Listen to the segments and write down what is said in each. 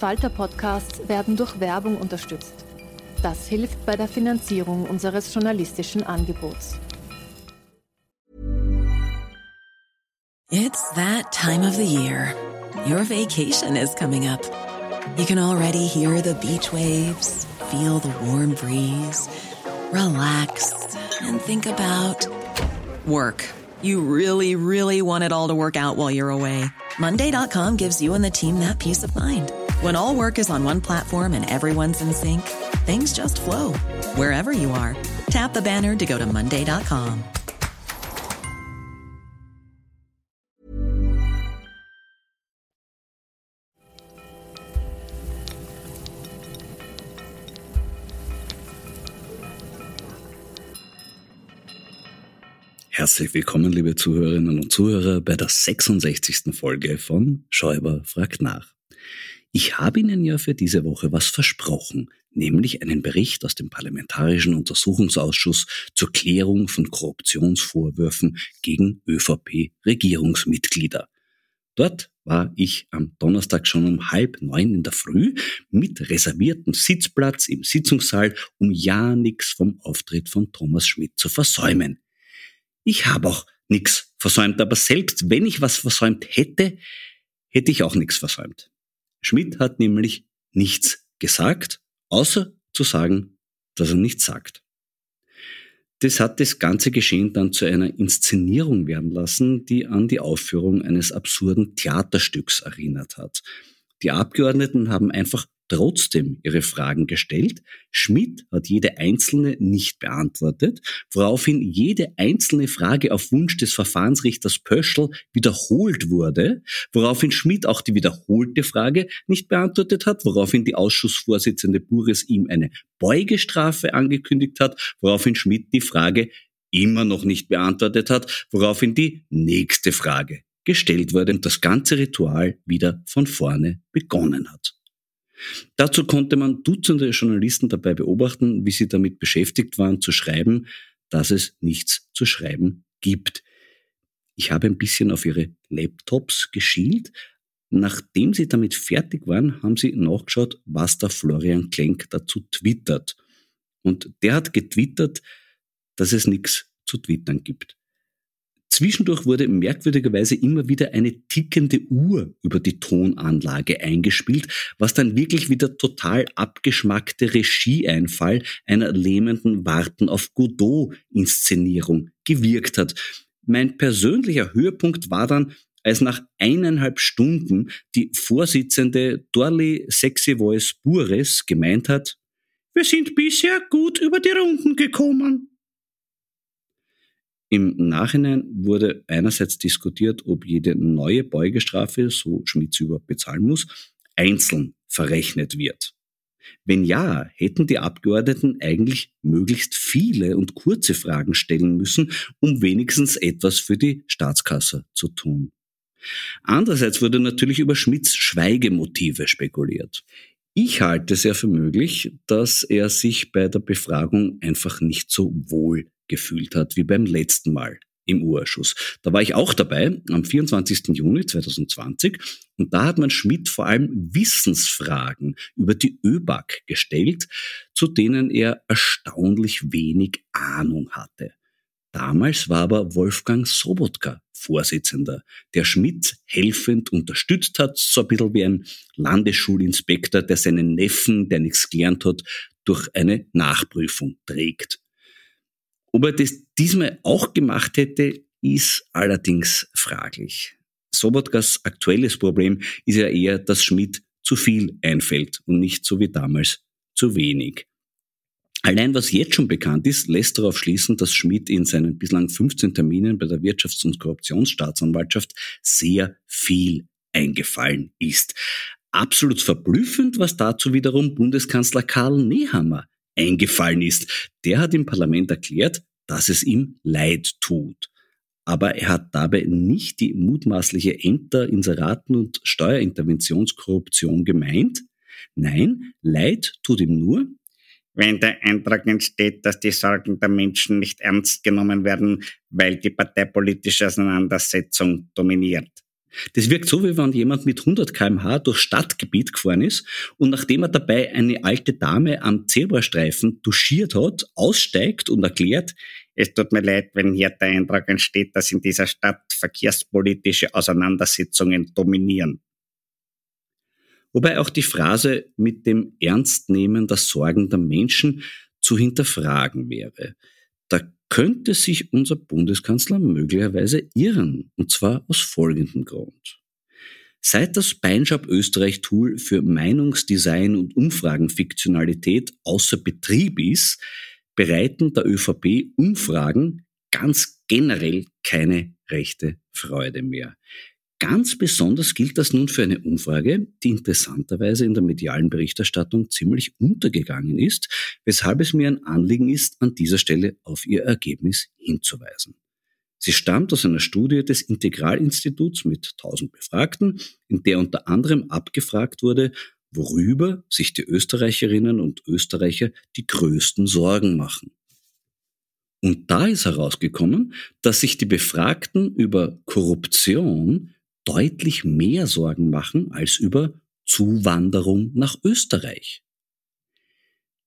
Falter-Podcasts werden durch Werbung unterstützt. Das hilft bei der Finanzierung unseres journalistischen Angebots. It's that time of the year. Your vacation is coming up. You can already hear the beach waves, feel the warm breeze, relax and think about work. You really, really want it all to work out while you're away. Monday.com gives you and the team that peace of mind. When all work is on one platform and everyone's in sync, things just flow wherever you are. Tap the banner to go to Monday.com. Herzlich willkommen, liebe Zuhörerinnen und Zuhörer, bei der 66. Folge von Schäuber fragt nach. Ich habe Ihnen ja für diese Woche was versprochen, nämlich einen Bericht aus dem Parlamentarischen Untersuchungsausschuss zur Klärung von Korruptionsvorwürfen gegen ÖVP-Regierungsmitglieder. Dort war ich am Donnerstag schon um halb neun in der Früh mit reserviertem Sitzplatz im Sitzungssaal, um ja nichts vom Auftritt von Thomas Schmidt zu versäumen. Ich habe auch nichts versäumt, aber selbst wenn ich was versäumt hätte, hätte ich auch nichts versäumt. Schmidt hat nämlich nichts gesagt, außer zu sagen, dass er nichts sagt. Das hat das ganze Geschehen dann zu einer Inszenierung werden lassen, die an die Aufführung eines absurden Theaterstücks erinnert hat. Die Abgeordneten haben einfach trotzdem ihre Fragen gestellt. Schmidt hat jede einzelne nicht beantwortet, woraufhin jede einzelne Frage auf Wunsch des Verfahrensrichters Pöschl wiederholt wurde, woraufhin Schmidt auch die wiederholte Frage nicht beantwortet hat, woraufhin die Ausschussvorsitzende Buris ihm eine Beugestrafe angekündigt hat, woraufhin Schmidt die Frage immer noch nicht beantwortet hat, woraufhin die nächste Frage gestellt wurde und das ganze Ritual wieder von vorne begonnen hat. Dazu konnte man Dutzende Journalisten dabei beobachten, wie sie damit beschäftigt waren, zu schreiben, dass es nichts zu schreiben gibt. Ich habe ein bisschen auf ihre Laptops geschielt. Nachdem sie damit fertig waren, haben sie nachgeschaut, was der Florian Klenk dazu twittert. Und der hat getwittert, dass es nichts zu twittern gibt. Zwischendurch wurde merkwürdigerweise immer wieder eine tickende Uhr über die Tonanlage eingespielt, was dann wirklich wieder total abgeschmackte Regieeinfall einer lähmenden Warten auf Godot-Inszenierung gewirkt hat. Mein persönlicher Höhepunkt war dann, als nach eineinhalb Stunden die Vorsitzende Dorli Sexy Voice Bures gemeint hat, wir sind bisher gut über die Runden gekommen. Im Nachhinein wurde einerseits diskutiert, ob jede neue Beugestrafe, so Schmitz überhaupt bezahlen muss, einzeln verrechnet wird. Wenn ja, hätten die Abgeordneten eigentlich möglichst viele und kurze Fragen stellen müssen, um wenigstens etwas für die Staatskasse zu tun. Andererseits wurde natürlich über Schmidts Schweigemotive spekuliert. Ich halte sehr für möglich, dass er sich bei der Befragung einfach nicht so wohl gefühlt hat wie beim letzten Mal im Urschuss. Da war ich auch dabei am 24. Juni 2020 und da hat man Schmidt vor allem Wissensfragen über die ÖBAG gestellt, zu denen er erstaunlich wenig Ahnung hatte. Damals war aber Wolfgang Sobotka Vorsitzender, der Schmidt helfend unterstützt hat, so ein bisschen wie ein Landesschulinspektor, der seinen Neffen, der nichts gelernt hat, durch eine Nachprüfung trägt. Ob er das diesmal auch gemacht hätte, ist allerdings fraglich. Sobotkas aktuelles Problem ist ja eher, dass Schmidt zu viel einfällt und nicht so wie damals zu wenig. Allein was jetzt schon bekannt ist, lässt darauf schließen, dass Schmidt in seinen bislang 15 Terminen bei der Wirtschafts- und Korruptionsstaatsanwaltschaft sehr viel eingefallen ist. Absolut verblüffend, was dazu wiederum Bundeskanzler Karl Nehammer eingefallen ist. Der hat im Parlament erklärt, dass es ihm leid tut. Aber er hat dabei nicht die mutmaßliche Ämter, Inseraten und Steuerinterventionskorruption gemeint. Nein, leid tut ihm nur, wenn der Eindruck entsteht, dass die Sorgen der Menschen nicht ernst genommen werden, weil die parteipolitische Auseinandersetzung dominiert. Das wirkt so, wie wenn jemand mit 100 kmh durch Stadtgebiet gefahren ist und nachdem er dabei eine alte Dame am Zebrastreifen duschiert hat, aussteigt und erklärt, es tut mir leid, wenn hier der Eindruck entsteht, dass in dieser Stadt verkehrspolitische Auseinandersetzungen dominieren. Wobei auch die Phrase mit dem Ernstnehmen der Sorgen der Menschen zu hinterfragen wäre. Da könnte sich unser Bundeskanzler möglicherweise irren, und zwar aus folgendem Grund. Seit das Beinschab Österreich Tool für Meinungsdesign und Umfragenfiktionalität außer Betrieb ist, bereiten der ÖVP Umfragen ganz generell keine rechte Freude mehr. Ganz besonders gilt das nun für eine Umfrage, die interessanterweise in der medialen Berichterstattung ziemlich untergegangen ist, weshalb es mir ein Anliegen ist, an dieser Stelle auf ihr Ergebnis hinzuweisen. Sie stammt aus einer Studie des Integralinstituts mit 1000 Befragten, in der unter anderem abgefragt wurde, worüber sich die Österreicherinnen und Österreicher die größten Sorgen machen. Und da ist herausgekommen, dass sich die Befragten über Korruption deutlich mehr Sorgen machen als über Zuwanderung nach Österreich.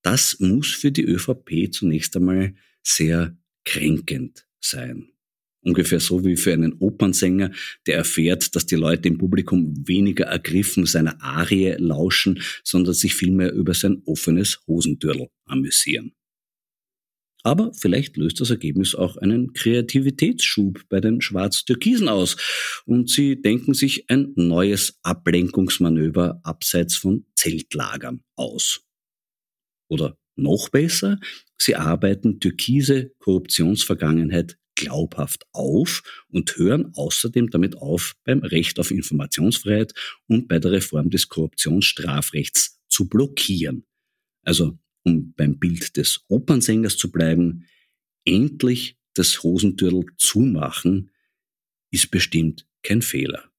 Das muss für die ÖVP zunächst einmal sehr kränkend sein. Ungefähr so wie für einen Opernsänger, der erfährt, dass die Leute im Publikum weniger ergriffen seiner Arie lauschen, sondern sich vielmehr über sein offenes Hosentürl amüsieren. Aber vielleicht löst das Ergebnis auch einen Kreativitätsschub bei den Schwarz-Türkisen aus und sie denken sich ein neues Ablenkungsmanöver abseits von Zeltlagern aus. Oder noch besser, sie arbeiten türkise Korruptionsvergangenheit glaubhaft auf und hören außerdem damit auf, beim Recht auf Informationsfreiheit und bei der Reform des Korruptionsstrafrechts zu blockieren. Also um beim Bild des Opernsängers zu bleiben, endlich das Hosentürl zumachen, ist bestimmt kein Fehler.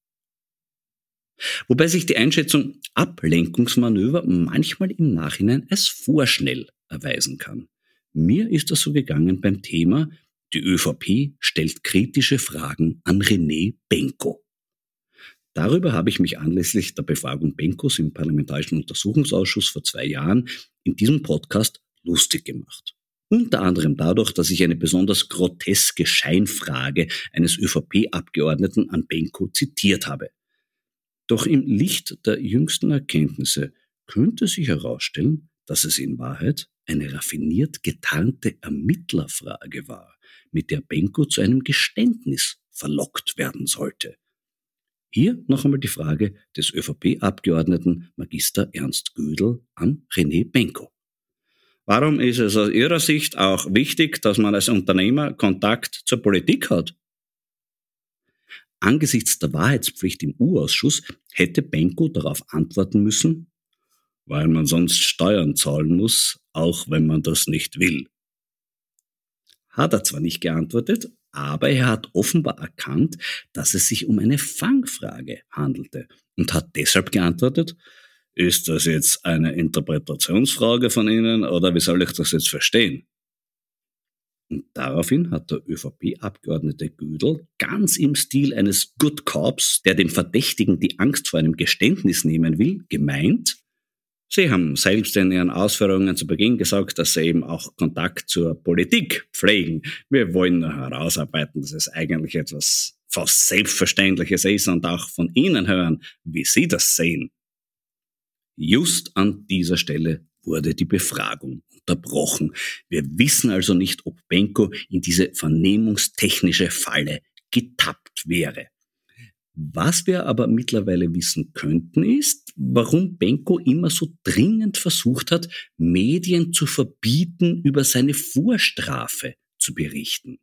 Wobei sich die Einschätzung Ablenkungsmanöver manchmal im Nachhinein als vorschnell erweisen kann. Mir ist das so gegangen beim Thema, die ÖVP stellt kritische Fragen an René Benko. Darüber habe ich mich anlässlich der Befragung Benkos im Parlamentarischen Untersuchungsausschuss vor zwei Jahren in diesem Podcast lustig gemacht. Unter anderem dadurch, dass ich eine besonders groteske Scheinfrage eines ÖVP-Abgeordneten an Benko zitiert habe. Doch im Licht der jüngsten Erkenntnisse könnte sich herausstellen, dass es in Wahrheit eine raffiniert getarnte Ermittlerfrage war, mit der Benko zu einem Geständnis verlockt werden sollte. Hier noch einmal die Frage des ÖVP-Abgeordneten Magister Ernst Gödel an René Benko. Warum ist es aus Ihrer Sicht auch wichtig, dass man als Unternehmer Kontakt zur Politik hat? Angesichts der Wahrheitspflicht im U-Ausschuss hätte Benko darauf antworten müssen, weil man sonst Steuern zahlen muss, auch wenn man das nicht will. Hat er zwar nicht geantwortet, aber er hat offenbar erkannt, dass es sich um eine Fangfrage handelte und hat deshalb geantwortet, ist das jetzt eine Interpretationsfrage von Ihnen oder wie soll ich das jetzt verstehen? Und daraufhin hat der ÖVP-Abgeordnete Güdel ganz im Stil eines Good Cops, der dem Verdächtigen die Angst vor einem Geständnis nehmen will, gemeint, Sie haben selbst in Ihren Ausführungen zu Beginn gesagt, dass Sie eben auch Kontakt zur Politik pflegen. Wir wollen nur herausarbeiten, dass es eigentlich etwas fast Selbstverständliches ist und auch von Ihnen hören, wie Sie das sehen. Just an dieser Stelle wurde die Befragung unterbrochen. Wir wissen also nicht, ob Benko in diese vernehmungstechnische Falle getappt wäre. Was wir aber mittlerweile wissen könnten, ist, warum Benko immer so dringend versucht hat, Medien zu verbieten, über seine Vorstrafe zu berichten.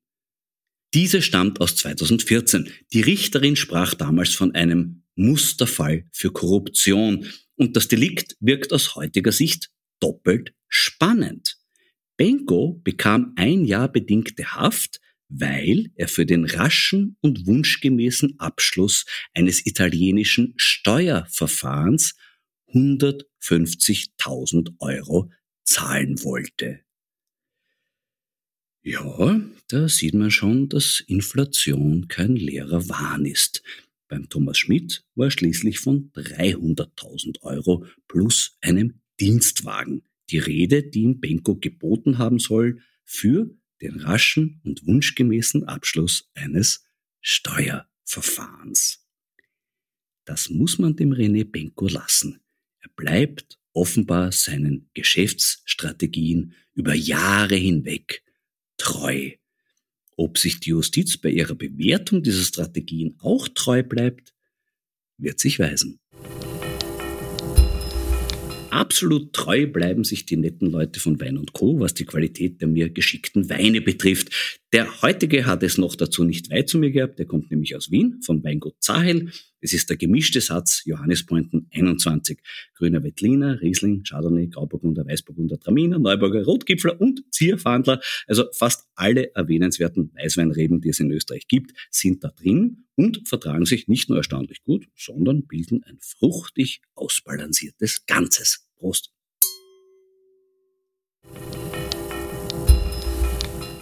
Diese stammt aus 2014. Die Richterin sprach damals von einem Musterfall für Korruption und das Delikt wirkt aus heutiger Sicht doppelt spannend. Benko bekam ein Jahr bedingte Haft, weil er für den raschen und wunschgemäßen Abschluss eines italienischen Steuerverfahrens 150.000 Euro zahlen wollte. Ja, da sieht man schon, dass Inflation kein leerer Wahn ist. Beim Thomas Schmidt war schließlich von 300.000 Euro plus einem Dienstwagen die Rede, die ihm Benko geboten haben soll, für den raschen und wunschgemäßen Abschluss eines Steuerverfahrens. Das muss man dem René Benko lassen. Er bleibt offenbar seinen Geschäftsstrategien über Jahre hinweg treu. Ob sich die Justiz bei ihrer Bewertung dieser Strategien auch treu bleibt, wird sich weisen. Absolut treu bleiben sich die netten Leute von Wein und Co., was die Qualität der mir geschickten Weine betrifft. Der heutige hat es noch dazu nicht weit zu mir gehabt. Der kommt nämlich aus Wien, vom Weingut Zahel. Es ist der gemischte Satz Johannespointen 21. Grüner Wettliner, Riesling, Chardonnay, Grauburgunder, Weißburgunder, Traminer, Neuburger, Rotgipfler und Zierfahndler. Also fast alle erwähnenswerten Weißweinreben, die es in Österreich gibt, sind da drin und vertragen sich nicht nur erstaunlich gut, sondern bilden ein fruchtig ausbalanciertes Ganzes. Prost!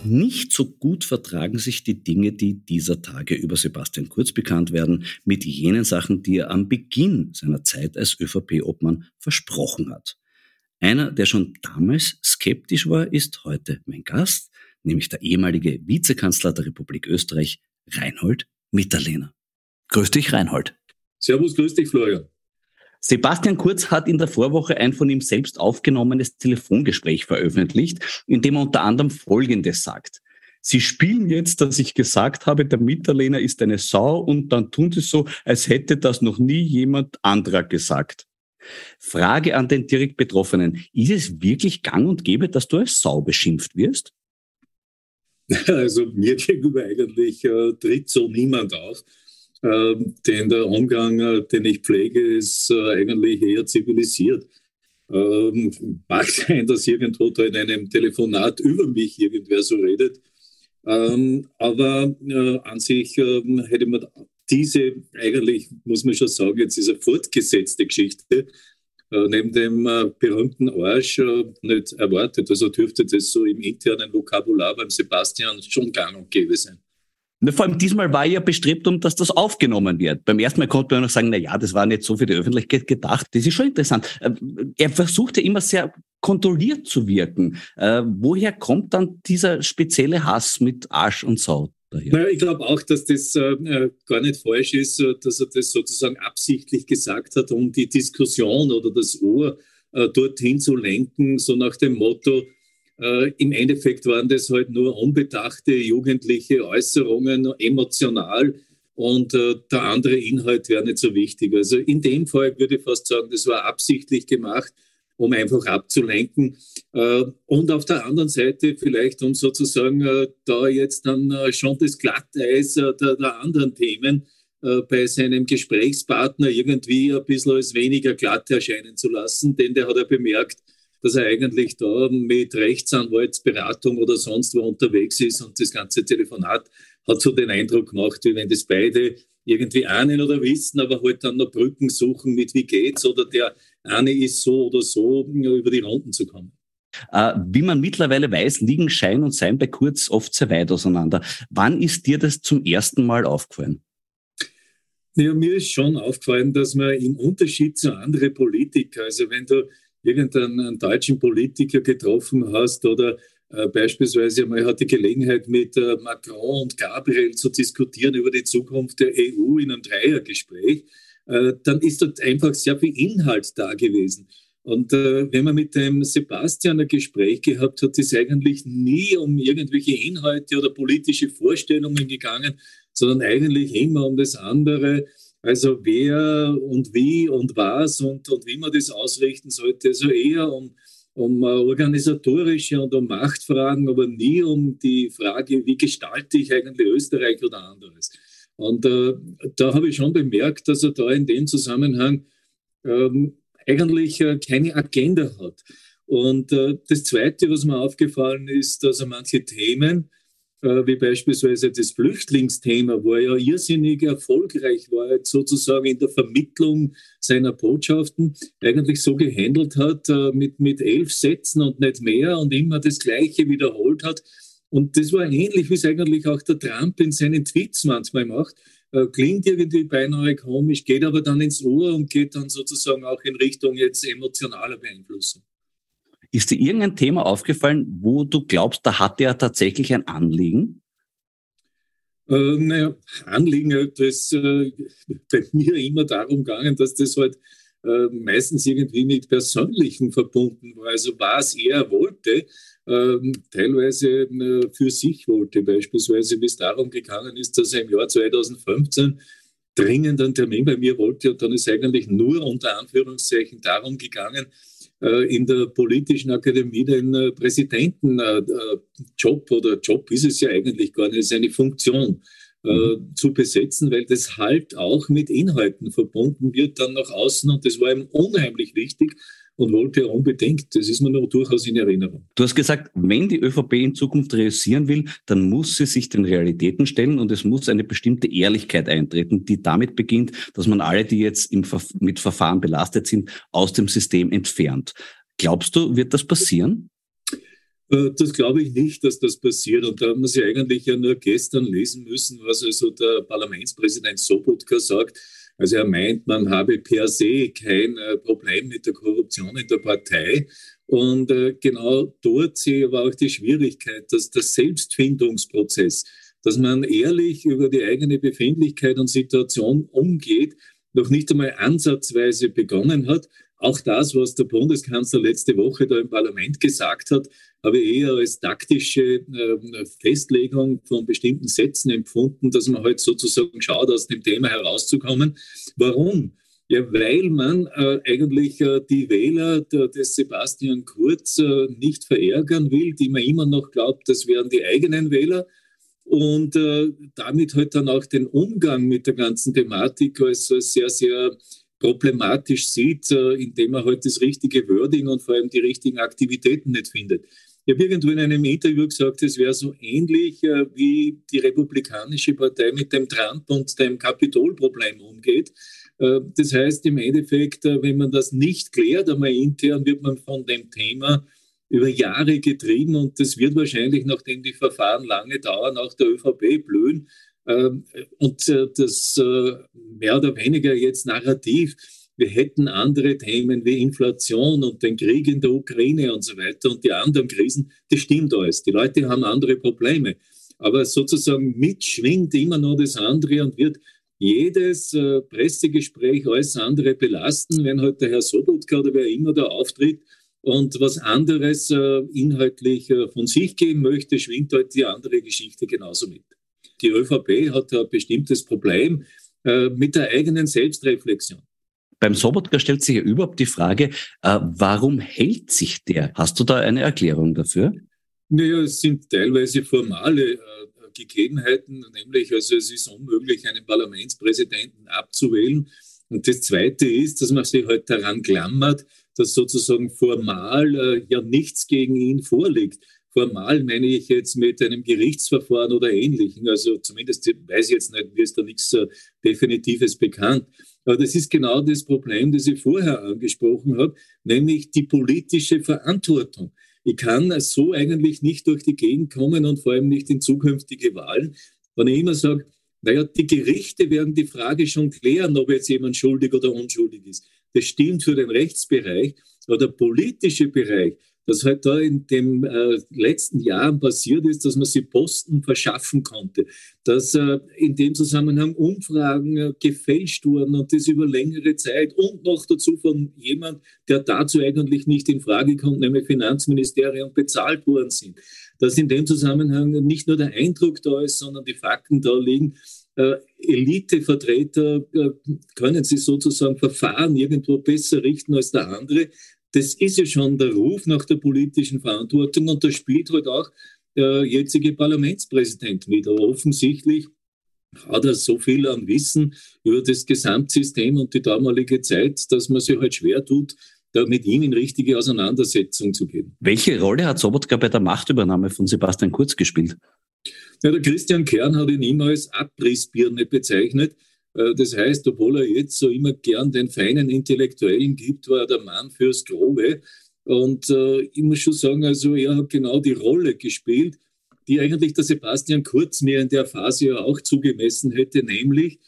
Nicht so gut vertragen sich die Dinge, die dieser Tage über Sebastian Kurz bekannt werden, mit jenen Sachen, die er am Beginn seiner Zeit als ÖVP-Obmann versprochen hat. Einer, der schon damals skeptisch war, ist heute mein Gast, nämlich der ehemalige Vizekanzler der Republik Österreich, Reinhold Mitterlehner. Grüß dich, Reinhold. Servus, grüß dich, Florian. Sebastian Kurz hat in der Vorwoche ein von ihm selbst aufgenommenes Telefongespräch veröffentlicht, in dem er unter anderem Folgendes sagt. Sie spielen jetzt, dass ich gesagt habe, der Mitterlehner ist eine Sau und dann tun sie so, als hätte das noch nie jemand anderer gesagt. Frage an den direkt Betroffenen. Ist es wirklich gang und gäbe, dass du als Sau beschimpft wirst? Also mir gegenüber eigentlich äh, tritt so niemand auf. Ähm, denn der Umgang, äh, den ich pflege, ist äh, eigentlich eher zivilisiert. Ähm, mag sein, dass irgendwo da in einem Telefonat über mich irgendwer so redet. Ähm, aber äh, an sich äh, hätte man diese eigentlich, muss man schon sagen, jetzt diese fortgesetzte Geschichte äh, neben dem äh, berühmten Arsch äh, nicht erwartet. Also dürfte das so im internen Vokabular beim Sebastian schon gang und gäbe sein. Vor allem diesmal war er ja bestrebt, um dass das aufgenommen wird. Beim ersten Mal konnte man noch sagen, na ja, das war nicht so für die Öffentlichkeit gedacht. Das ist schon interessant. Er versuchte immer sehr kontrolliert zu wirken. Woher kommt dann dieser spezielle Hass mit Arsch und Sau? Daher. Ich glaube auch, dass das äh, gar nicht falsch ist, äh, dass er das sozusagen absichtlich gesagt hat, um die Diskussion oder das Ohr äh, dorthin zu lenken, so nach dem Motto, äh, im Endeffekt waren das halt nur unbedachte jugendliche Äußerungen, emotional und äh, der andere Inhalt wäre nicht so wichtig. Also in dem Fall würde ich fast sagen, das war absichtlich gemacht um einfach abzulenken. Äh, und auf der anderen Seite vielleicht, um sozusagen äh, da jetzt dann äh, schon das Glatteis der, der anderen Themen bei seinem Gesprächspartner irgendwie ein bisschen als weniger glatt erscheinen zu lassen, denn der hat ja bemerkt, dass er eigentlich da mit Rechtsanwaltsberatung oder sonst wo unterwegs ist und das ganze Telefonat hat so den Eindruck gemacht, wie wenn das beide irgendwie ahnen oder wissen, aber halt dann noch Brücken suchen mit wie geht's oder der eine ist so oder so, über die Runden zu kommen. Äh, wie man mittlerweile weiß, liegen Schein und Sein bei Kurz oft sehr weit auseinander. Wann ist dir das zum ersten Mal aufgefallen? Ja, mir ist schon aufgefallen, dass man im Unterschied zu anderen Politikern, also wenn du irgendeinen deutschen Politiker getroffen hast oder äh, beispielsweise man hat die Gelegenheit mit äh, Macron und Gabriel zu diskutieren über die Zukunft der EU in einem Dreiergespräch, äh, dann ist dort einfach sehr viel Inhalt da gewesen. Und äh, wenn man mit dem Sebastian ein Gespräch gehabt hat, ist eigentlich nie um irgendwelche Inhalte oder politische Vorstellungen gegangen, sondern eigentlich immer um das andere. Also wer und wie und was und, und wie man das ausrichten sollte. Also eher um, um organisatorische und um Machtfragen, aber nie um die Frage, wie gestalte ich eigentlich Österreich oder anderes. Und äh, da habe ich schon bemerkt, dass er da in dem Zusammenhang ähm, eigentlich äh, keine Agenda hat. Und äh, das Zweite, was mir aufgefallen ist, dass er manche Themen, wie beispielsweise das Flüchtlingsthema, wo er ja irrsinnig erfolgreich war, sozusagen in der Vermittlung seiner Botschaften, eigentlich so gehandelt hat, äh, mit, mit elf Sätzen und nicht mehr und immer das Gleiche wiederholt hat. Und das war ähnlich, wie es eigentlich auch der Trump in seinen Tweets manchmal macht äh, klingt irgendwie beinahe komisch, geht aber dann ins Ohr und geht dann sozusagen auch in Richtung jetzt emotionaler Beeinflussung. Ist dir irgendein Thema aufgefallen, wo du glaubst, da hat er tatsächlich ein Anliegen? Äh, naja, Anliegen, das äh, bei mir immer darum gegangen, dass das halt äh, meistens irgendwie mit Persönlichen verbunden war. Also was er wollte, ähm, teilweise äh, für sich wollte. Beispielsweise, wie es darum gegangen ist, dass er im Jahr 2015 dringend einen Termin bei mir wollte und dann ist eigentlich nur unter Anführungszeichen darum gegangen, äh, in der politischen Akademie den äh, Präsidentenjob oder Job ist es ja eigentlich gar nicht, seine Funktion mhm. zu besetzen, weil das halt auch mit Inhalten verbunden wird dann nach außen und das war ihm unheimlich wichtig, und wollte er unbedingt. Das ist mir noch durchaus in Erinnerung. Du hast gesagt, wenn die ÖVP in Zukunft realisieren will, dann muss sie sich den Realitäten stellen und es muss eine bestimmte Ehrlichkeit eintreten, die damit beginnt, dass man alle, die jetzt im, mit Verfahren belastet sind, aus dem System entfernt. Glaubst du, wird das passieren? Äh, das glaube ich nicht, dass das passiert. Und da haben wir sie eigentlich ja nur gestern lesen müssen, was also der Parlamentspräsident Sobotka sagt also er meint, man habe per se kein äh, Problem mit der Korruption in der Partei. Und äh, genau dort sehe ich aber auch die Schwierigkeit, dass der Selbstfindungsprozess, dass man ehrlich über die eigene Befindlichkeit und Situation umgeht, noch nicht einmal ansatzweise begonnen hat. Auch das, was der Bundeskanzler letzte Woche da im Parlament gesagt hat, habe ich eher als taktische äh, Festlegung von bestimmten Sätzen empfunden, dass man halt sozusagen schaut, aus dem Thema herauszukommen. Warum? Ja, weil man äh, eigentlich äh, die Wähler der, des Sebastian Kurz äh, nicht verärgern will, die man immer noch glaubt, das wären die eigenen Wähler und äh, damit halt dann auch den Umgang mit der ganzen Thematik als, als sehr, sehr problematisch sieht, äh, indem er halt das richtige Wording und vor allem die richtigen Aktivitäten nicht findet. Ich habe irgendwo in einem Interview gesagt, es wäre so ähnlich, äh, wie die Republikanische Partei mit dem Trump und dem Kapitolproblem umgeht. Äh, das heißt im Endeffekt, wenn man das nicht klärt, einmal intern, wird man von dem Thema über Jahre getrieben und das wird wahrscheinlich, nachdem die Verfahren lange dauern, auch der ÖVP blühen. Ähm, und das mehr oder weniger jetzt narrativ wir hätten andere Themen wie Inflation und den Krieg in der Ukraine und so weiter und die anderen Krisen. Das stimmt alles. Die Leute haben andere Probleme. Aber sozusagen mitschwingt immer noch das andere und wird jedes äh, Pressegespräch alles andere belasten, wenn heute halt der Herr Sobotka oder wer immer da auftritt und was anderes äh, inhaltlich äh, von sich geben möchte, schwingt heute halt die andere Geschichte genauso mit. Die ÖVP hat ein bestimmtes Problem äh, mit der eigenen Selbstreflexion. Beim Sobotka stellt sich ja überhaupt die Frage, äh, warum hält sich der? Hast du da eine Erklärung dafür? Naja, es sind teilweise formale äh, Gegebenheiten, nämlich also es ist unmöglich, einen Parlamentspräsidenten abzuwählen. Und das Zweite ist, dass man sich halt daran klammert, dass sozusagen formal äh, ja nichts gegen ihn vorliegt. Formal meine ich jetzt mit einem Gerichtsverfahren oder Ähnlichem. Also zumindest weiß ich jetzt nicht, mir ist da nichts äh, Definitives bekannt. Aber das ist genau das Problem, das ich vorher angesprochen habe, nämlich die politische Verantwortung. Ich kann so eigentlich nicht durch die Gegend kommen und vor allem nicht in zukünftige Wahlen, wenn ich immer sage, naja, die Gerichte werden die Frage schon klären, ob jetzt jemand schuldig oder unschuldig ist. das stimmt für den Rechtsbereich, aber der politische Bereich, was halt da in den äh, letzten Jahren passiert ist, dass man sich Posten verschaffen konnte, dass äh, in dem Zusammenhang Umfragen äh, gefälscht wurden und das über längere Zeit. Und noch dazu von jemand, der dazu eigentlich nicht in Frage kommt, nämlich Finanzministerium bezahlt worden sind. Dass in dem Zusammenhang nicht nur der Eindruck da ist, sondern die Fakten da liegen, äh, Elitevertreter äh, können sich sozusagen Verfahren irgendwo besser richten als der andere das ist ja schon der Ruf nach der politischen Verantwortung und da spielt halt auch der jetzige Parlamentspräsident wieder. Offensichtlich hat er so viel an Wissen über das Gesamtsystem und die damalige Zeit, dass man sich halt schwer tut, da mit ihm in richtige Auseinandersetzung zu gehen. Welche Rolle hat Sobotka bei der Machtübernahme von Sebastian Kurz gespielt? Ja, der Christian Kern hat ihn immer als Abrissbirne bezeichnet. Äh, das heißt, obwohl er jetzt so immer gern den feinen Intellektuellen gibt, war er der Mann fürs Grobe. Und äh, ich muss schon sagen, also er hat genau die Rolle gespielt, die eigentlich der Sebastian Kurz mir in der Phase ja auch zugemessen hätte, nämlich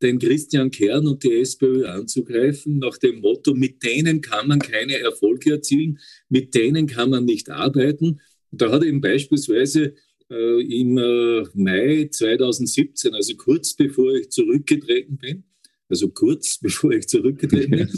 den Christian Kern und die SPÖ anzugreifen, nach dem Motto, mit denen kann man keine Erfolge erzielen, mit denen kann man nicht arbeiten. Und da hat er eben beispielsweise äh, im äh, Mai 2017, also kurz bevor ich zurückgetreten bin, also kurz bevor ich zurückgetreten bin,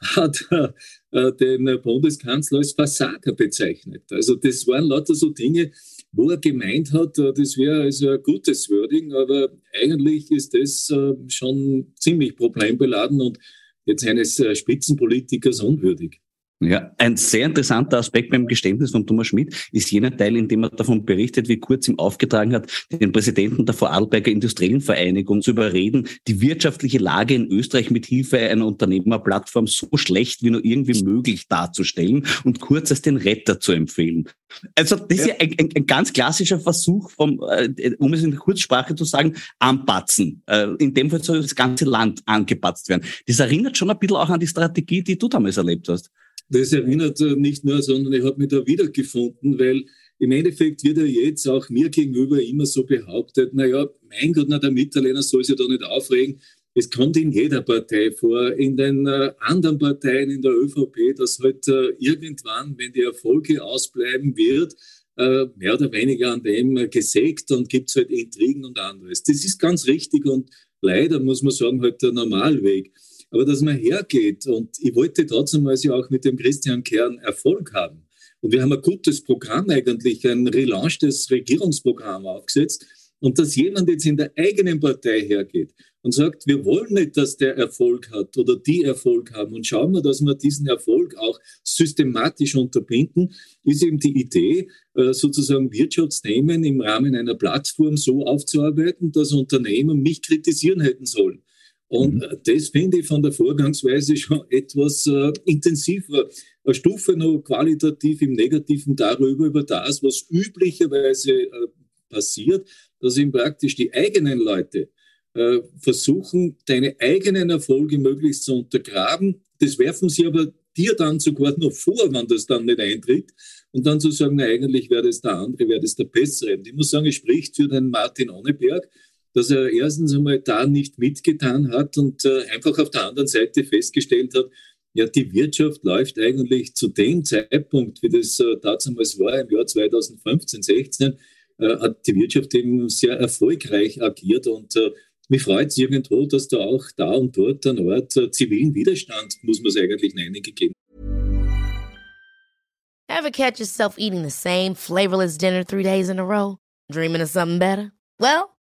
hat er äh, den Bundeskanzler als Versager bezeichnet. Also das waren lauter so Dinge, wo er gemeint hat, das wäre also ein gutes Wording, aber eigentlich ist das schon ziemlich problembeladen und jetzt eines Spitzenpolitikers unwürdig. Ja, ein sehr interessanter Aspekt beim Geständnis von Thomas Schmidt ist jener Teil, in dem er davon berichtet, wie Kurz ihm aufgetragen hat, den Präsidenten der Vorarlberger Industriellen Vereinigung zu überreden, die wirtschaftliche Lage in Österreich mit Hilfe einer Unternehmerplattform so schlecht wie nur irgendwie möglich darzustellen und Kurz als den Retter zu empfehlen. Also das ist ja ein, ein, ein ganz klassischer Versuch, vom, äh, um es in Kurzsprache zu sagen, anpatzen. Äh, in dem Fall soll das ganze Land angepatzt werden. Das erinnert schon ein bisschen auch an die Strategie, die du damals erlebt hast das erinnert nicht nur, sondern ich habe mich da wiedergefunden, weil im Endeffekt wird ja jetzt auch mir gegenüber immer so behauptet, naja, mein Gott, na, der Mitterlehner soll sich da nicht aufregen. Es kommt in jeder Partei vor, in den äh, anderen Parteien, in der ÖVP, dass halt äh, irgendwann, wenn die Erfolge ausbleiben wird, äh, mehr oder weniger an dem gesägt und gibt es halt Intrigen und anderes. Das ist ganz richtig und leider muss man sagen, halt der Normalweg. Aber dass man hergeht und ich wollte trotzdem also auch mit dem Christian Kern Erfolg haben. Und wir haben ein gutes Programm eigentlich, ein relaunchtes Regierungsprogramm aufgesetzt. Und dass jemand jetzt in der eigenen Partei hergeht und sagt, wir wollen nicht, dass der Erfolg hat oder die Erfolg haben und schauen wir, dass wir diesen Erfolg auch systematisch unterbinden, ist eben die Idee, äh, sozusagen Wirtschaftsthemen im Rahmen einer Plattform so aufzuarbeiten, dass Unternehmen mich kritisieren hätten sollen. Und mhm. das finde ich von der Vorgangsweise schon etwas äh, intensiver. Eine Stufe noch qualitativ im Negativen darüber, über das, was üblicherweise äh, passiert, dass eben praktisch die eigenen Leute äh, versuchen, deine eigenen Erfolge möglichst zu untergraben. Das werfen sie aber dir dann sogar noch vor, wenn das dann nicht eintritt. Und dann zu sagen, na, eigentlich wäre das der andere, wäre das der bessere. Und ich muss sagen, es spricht für den Martin Onneberg, dass er erstens einmal da nicht mitgetan hat und äh, einfach auf der anderen Seite festgestellt hat, ja, die Wirtschaft läuft eigentlich zu dem Zeitpunkt, wie das äh, damals war, im Jahr 2015, 16, äh, hat die Wirtschaft eben sehr erfolgreich agiert und mich freut es irgendwo, dass da auch da und dort ein Ort äh, zivilen Widerstand, muss man es eigentlich nennen, gegeben Ever catch yourself eating the same flavorless dinner three days in a row? Dreaming of something better? Well,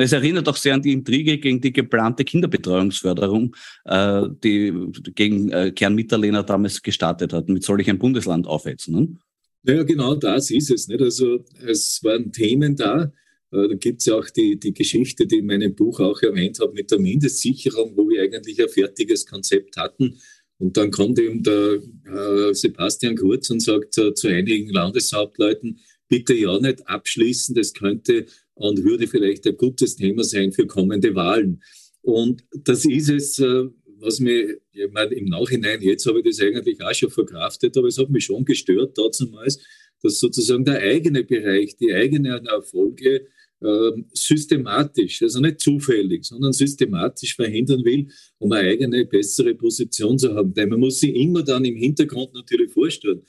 Es erinnert auch sehr an die Intrige gegen die geplante Kinderbetreuungsförderung, äh, die gegen äh, Kern Mitterlehner damals gestartet hat. Mit soll ich ein Bundesland aufhetzen? Ne? Ja, genau das ist es. Nicht? Also es waren Themen da. Äh, da gibt es ja auch die, die Geschichte, die in meinem Buch auch erwähnt habe, mit der Mindestsicherung, wo wir eigentlich ein fertiges Konzept hatten Und dann kommt eben der äh, Sebastian Kurz und sagt äh, zu einigen Landeshauptleuten, bitte ja nicht abschließen, das könnte und würde vielleicht ein gutes Thema sein für kommende Wahlen. Und das ist es, äh, was mir, ich meine, im Nachhinein, jetzt habe ich das eigentlich auch schon verkraftet, aber es hat mich schon gestört damals, dass sozusagen der eigene Bereich, die eigenen Erfolge äh, systematisch, also nicht zufällig, sondern systematisch verhindern will, um eine eigene, bessere Position zu haben. Denn man muss sich immer dann im Hintergrund natürlich vorstellen,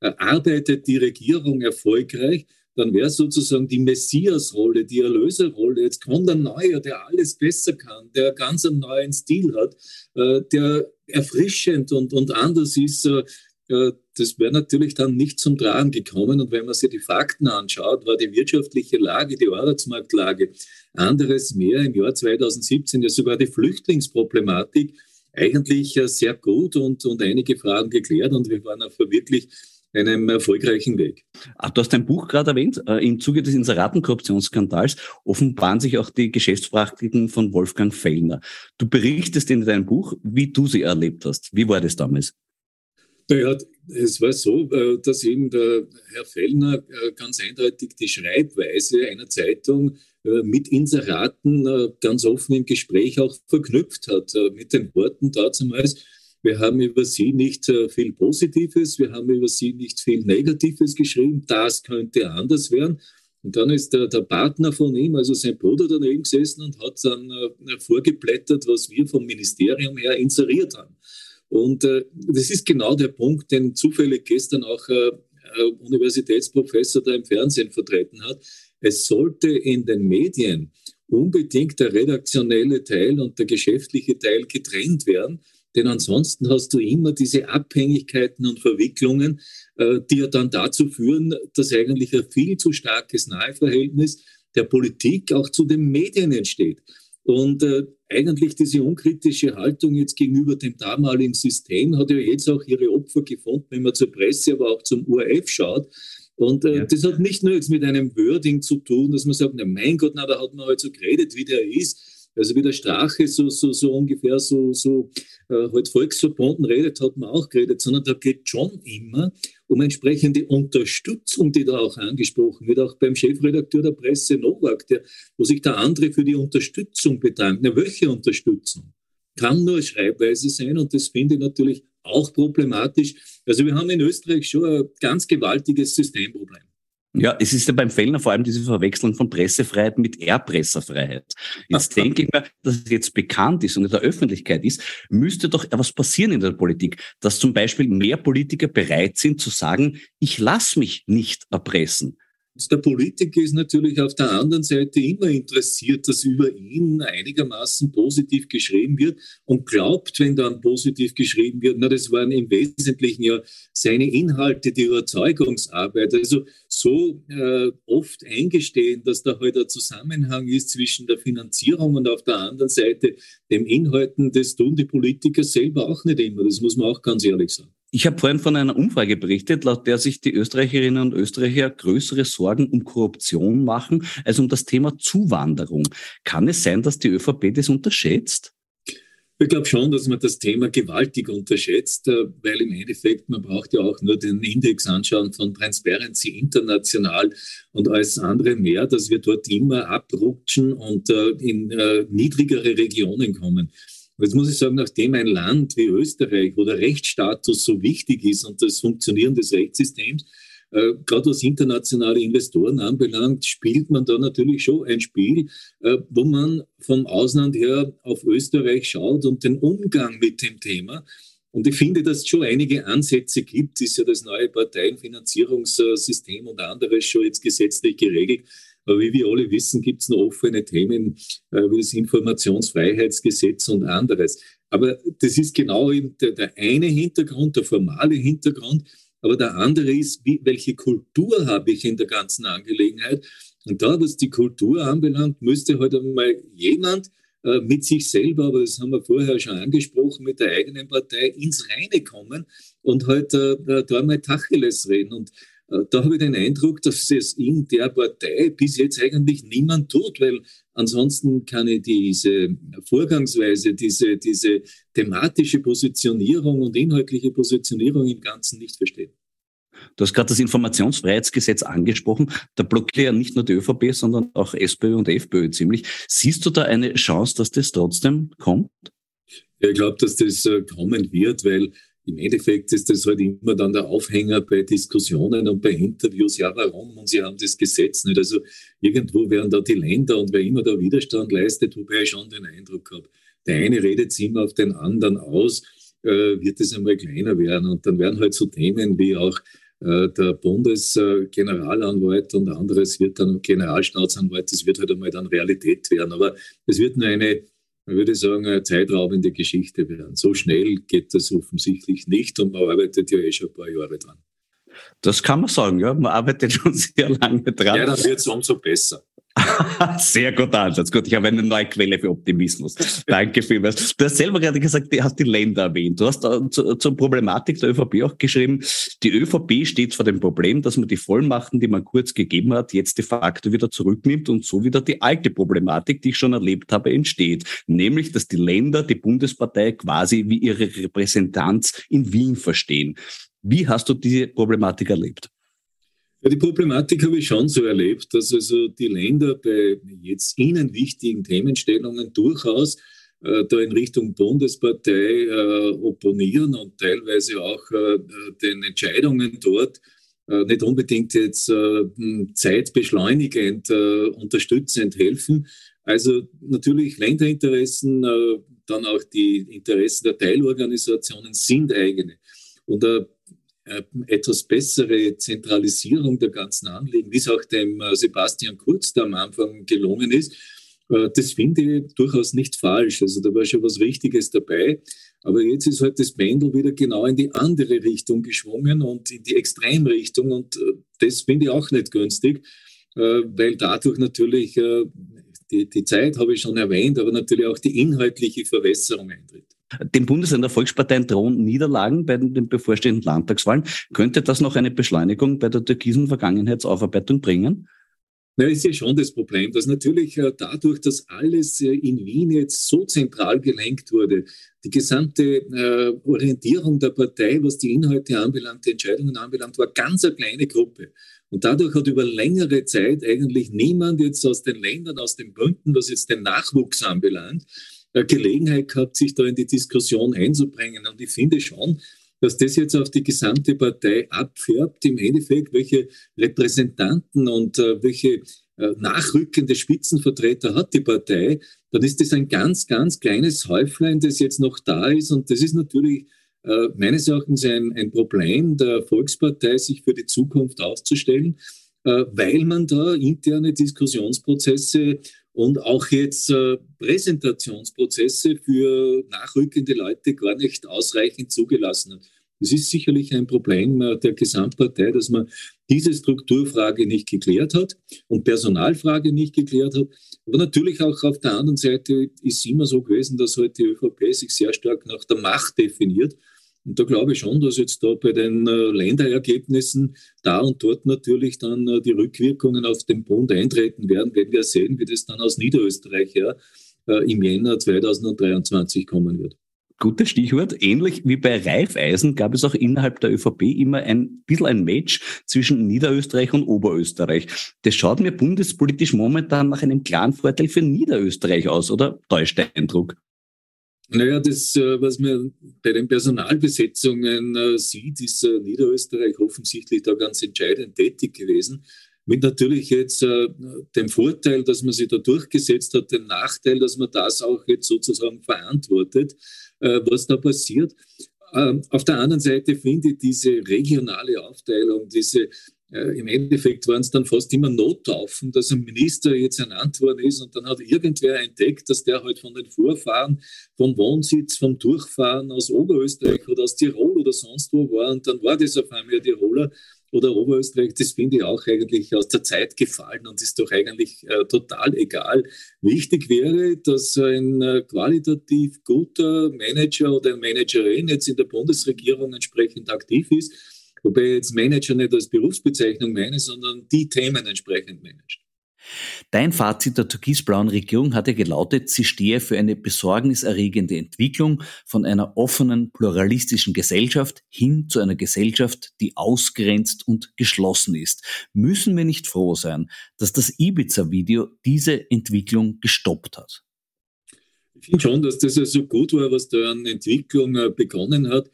äh, arbeitet die Regierung erfolgreich, dann wäre sozusagen die Messias-Rolle, die Erlöserrolle. Jetzt kommt ein Neuer, der alles besser kann, der ganz einen neuen Stil hat, äh, der erfrischend und, und anders ist. Äh, äh, das wäre natürlich dann nicht zum Tragen gekommen. Und wenn man sich die Fakten anschaut, war die wirtschaftliche Lage, die Arbeitsmarktlage anderes mehr im Jahr 2017, ja sogar die Flüchtlingsproblematik eigentlich sehr gut und, und einige Fragen geklärt. Und wir waren auf wirklich einem erfolgreichen Weg. Ach, du hast dein Buch gerade erwähnt. Äh, Im Zuge des Inseratenkorruptionsskandals offenbaren sich auch die Geschäftspraktiken von Wolfgang Fellner. Du berichtest in deinem Buch, wie du sie erlebt hast. Wie war das damals? Naja, es war so, äh, dass eben der Herr Fellner äh, ganz eindeutig die Schreibweise einer Zeitung mit Inseraten ganz offen im Gespräch auch verknüpft hat. Mit den Worten damals, wir haben über sie nicht äh, viel Positives, wir haben über sie nicht viel Negatives geschrieben. Das könnte anders werden. Und dann ist der, der Partner von ihm, also sein Bruder, daneben gesessen und hat dann äh, vorgeblättert, was wir vom Ministerium her inseriert haben. Und äh, das ist genau der Punkt, den zufällig gestern auch äh, äh, Universitätsprofessor da im Fernsehen vertreten hat. Es sollte in den Medien unbedingt der redaktionelle Teil und der geschäftliche Teil getrennt werden. Denn ansonsten hast du immer diese Abhängigkeiten und Verwicklungen, äh, die ja dann dazu führen, dass eigentlich ein viel zu starkes Naheverhältnis der Politik auch zu den Medien entsteht. Und äh, eigentlich diese unkritische Haltung jetzt gegenüber dem damaligen System hat ja jetzt auch ihre Opfer gefunden, wenn man zur Presse, aber auch zum URF schaut. Und äh, ja. das hat nicht nur jetzt mit einem Wording zu tun, dass man sagt, na mein Gott, na, da hat man halt so geredet, wie der ist, also wie der Strache so, so, so ungefähr so, so äh, halt volksverbunden redet, hat man auch geredet, sondern da geht schon immer um entsprechende Unterstützung, die da auch angesprochen wird, auch beim Chefredakteur der Presse Nowak, der, wo sich der andere für die Unterstützung bedankt. Na, welche Unterstützung? Kann nur Schreibweise sein und das finde ich natürlich auch problematisch. Also wir haben in Österreich schon ein ganz gewaltiges Systemproblem. Ja, es ist ja beim Fellner vor allem diese Verwechslung von Pressefreiheit mit Erpresserfreiheit. Jetzt denke ich mir, dass es jetzt bekannt ist und in der Öffentlichkeit ist, müsste doch etwas passieren in der Politik, dass zum Beispiel mehr Politiker bereit sind zu sagen, ich lasse mich nicht erpressen. Der Politiker ist natürlich auf der anderen Seite immer interessiert, dass über ihn einigermaßen positiv geschrieben wird und glaubt, wenn dann positiv geschrieben wird, na, das waren im Wesentlichen ja seine Inhalte, die Überzeugungsarbeit. Also so äh, oft eingestehen, dass da halt ein Zusammenhang ist zwischen der Finanzierung und auf der anderen Seite dem Inhalten, das tun die Politiker selber auch nicht immer. Das muss man auch ganz ehrlich sagen. Ich habe vorhin von einer Umfrage berichtet, laut der sich die Österreicherinnen und Österreicher größere Sorgen um Korruption machen als um das Thema Zuwanderung. Kann es sein, dass die ÖVP das unterschätzt? Ich glaube schon, dass man das Thema gewaltig unterschätzt, äh, weil im Endeffekt man braucht ja auch nur den Index anschauen von Transparency International und alles andere mehr, dass wir dort immer abrutschen und äh, in äh, niedrigere Regionen kommen. Jetzt muss ich sagen, nachdem ein Land wie Österreich, wo der Rechtsstatus so wichtig ist und das Funktionieren des Rechtssystems, äh, gerade was internationale Investoren anbelangt, spielt man da natürlich schon ein Spiel, äh, wo man vom Ausland her auf Österreich schaut und den Umgang mit dem Thema. Und ich finde, dass es schon einige Ansätze gibt, ist ja das neue Parteienfinanzierungssystem und anderes schon jetzt gesetzlich geregelt, aber wie wir alle wissen, gibt es noch offene Themen äh, wie das Informationsfreiheitsgesetz und anderes. Aber das ist genau der, der eine Hintergrund, der formale Hintergrund. Aber der andere ist, wie, welche Kultur habe ich in der ganzen Angelegenheit? Und da, was die Kultur anbelangt, müsste halt einmal jemand äh, mit sich selber, aber das haben wir vorher schon angesprochen, mit der eigenen Partei ins Reine kommen und halt äh, da mal Tacheles reden. Und Äh, da habe ich den Eindruck, dass es in der Partei bis jetzt eigentlich niemand tut, weil ansonsten kann ich diese Vorgangsweise, diese, diese thematische Positionierung und inhaltliche Positionierung im Ganzen nicht verstehen. Du hast gerade das Informationsfreiheitsgesetz angesprochen. Da blockiert ja nicht nur die ÖVP, sondern auch SPÖ und FPÖ ziemlich. Siehst du da eine Chance, dass das trotzdem kommt? Ich glaube, dass das äh, kommen wird, weil im Endeffekt ist das halt immer dann der Aufhänger bei Diskussionen und bei Interviews. Ja, warum? Und sie haben das Gesetz nicht. Also irgendwo werden da die Länder und wer immer da Widerstand leistet, wobei ich schon den Eindruck habe, der eine redet sich immer auf den anderen aus, äh, wird es einmal kleiner werden. Und dann werden halt so Themen wie auch äh, der Bundesgeneralanwalt und anderes wird dann Generalstaatsanwalt, das wird halt einmal dann Realität werden. Aber es wird nur eine man würde sagen, eine zeitraubende Geschichte werden. So schnell geht das offensichtlich nicht und man arbeitet ja eh schon ein paar Jahre dran. Das kann man sagen, ja. Man arbeitet schon sehr lange dran. Ja, dann wird es umso besser. Sehr guter Ansatz. Gut, ich habe eine neue Quelle für Optimismus. Danke vielmals. Du hast selber gerade gesagt, du hast die Länder erwähnt. Du hast zu, zur Problematik der ÖVP auch geschrieben, die ÖVP steht vor dem Problem, dass man die Vollmachten, die man kurz gegeben hat, jetzt de facto wieder zurücknimmt und so wieder die alte Problematik, die ich schon erlebt habe, entsteht. Nämlich, dass die Länder die Bundespartei quasi wie ihre Repräsentanz in Wien verstehen. Wie hast du diese Problematik erlebt? Ja, die Problematik habe ich schon so erlebt, dass also die Länder bei jetzt ihnen wichtigen Themenstellungen durchaus äh, da in Richtung Bundespartei äh, opponieren und teilweise auch äh, den Entscheidungen dort äh, nicht unbedingt jetzt äh, zeitbeschleunigend, äh, unterstützend helfen. Also natürlich Länderinteressen, dann auch die Interessen der Teilorganisationen sind eigene. Und etwas bessere Zentralisierung der ganzen Anliegen, wie es auch dem äh, Sebastian Kurz da am Anfang gelungen ist, äh, das finde ich durchaus nicht falsch. Also da war schon was Richtiges dabei. Aber jetzt ist halt das Pendel wieder genau in die andere Richtung geschwungen und in die Extremrichtung. Und das finde ich auch nicht günstig, weil dadurch natürlich die, die Zeit habe ich schon erwähnt, aber natürlich auch die inhaltliche Verwässerung eintritt. Dem Bundesländer Volksparteien drohen Niederlagen bei den bevorstehenden Landtagswahlen. Könnte das noch eine Beschleunigung bei der türkisen Vergangenheitsaufarbeitung bringen? Na, ist ja schon das Problem, dass natürlich äh, dadurch, dass alles äh, in Wien jetzt so zentral gelenkt wurde, die gesamte äh, Orientierung der Partei, was die Inhalte anbelangt, die Entscheidungen anbelangt, war ganz eine kleine Gruppe. Und dadurch hat über längere Zeit eigentlich niemand jetzt aus den Ländern, aus den Bünden, was jetzt den Nachwuchs anbelangt, Gelegenheit gehabt, sich da in die Diskussion einzubringen. Und ich finde schon, dass das jetzt auf die gesamte Partei abfärbt, im Endeffekt, welche Repräsentanten und äh, welche äh, nachrückende Spitzenvertreter hat die Partei, dann ist das ein ganz, ganz kleines Häuflein, das jetzt noch da ist. Und das ist natürlich äh, meines Erachtens ein, ein Problem der Volkspartei, sich für die Zukunft aufzustellen, äh, weil man da interne Diskussionsprozesse und auch jetzt äh, Präsentationsprozesse für nachrückende Leute gar nicht ausreichend zugelassen hat. Es ist sicherlich ein Problem äh, der Gesamtpartei, dass man diese Strukturfrage nicht geklärt hat und Personalfrage nicht geklärt hat. Aber natürlich auch auf der anderen Seite ist es immer so gewesen, dass heute halt die ÖVP sich sehr stark nach der Macht definiert und da glaube ich schon, dass jetzt da bei den äh, Länderergebnissen da und dort natürlich dann äh, die Rückwirkungen auf den Bund eintreten werden, wenn wir sehen, wie das dann aus Niederösterreich ja, äh, im Jänner 2023 kommen wird. Gutes Stichwort. Ähnlich wie bei Raiffeisen gab es auch innerhalb der ÖVP immer ein bisschen ein Match zwischen Niederösterreich und Oberösterreich. Das schaut mir bundespolitisch momentan nach einem klaren Vorteil für Niederösterreich aus, oder täuscht der Eindruck? Naja, das, äh, was man bei den Personalbesetzungen äh, sieht, ist äh, Niederösterreich offensichtlich da ganz entscheidend tätig gewesen. Mit natürlich jetzt dem Vorteil, dass man sich da durchgesetzt hat, dem Nachteil, dass man das auch jetzt sozusagen verantwortet, was da passiert. Ähm, auf der anderen Seite finde ich diese regionale Aufteilung, diese Im Endeffekt waren es dann fast immer Nottaufen, dass ein Minister jetzt ernannt worden ist und dann hat irgendwer entdeckt, dass der halt von den Vorfahren, vom Wohnsitz, vom Durchfahren aus Oberösterreich oder aus Tirol oder sonst wo war und dann war das auf einmal Tiroler oder Oberösterreich, das finde ich auch eigentlich aus der Zeit gefallen und ist doch eigentlich äh, total egal. Wichtig wäre, dass ein äh, qualitativ guter Manager oder Managerin jetzt in der Bundesregierung entsprechend aktiv ist Wobei ich jetzt Manager nicht als Berufsbezeichnung meine, sondern die Themen entsprechend managt. Dein Fazit der türkisblauen Regierung hatte gelautet, sie stehe für eine besorgniserregende Entwicklung von einer offenen, pluralistischen Gesellschaft hin zu einer Gesellschaft, die ausgrenzt und geschlossen ist. Müssen wir nicht froh sein, dass das Ibiza-Video diese Entwicklung gestoppt hat? Ich finde schon, dass das so gut war, was da an Entwicklung äh, begonnen hat.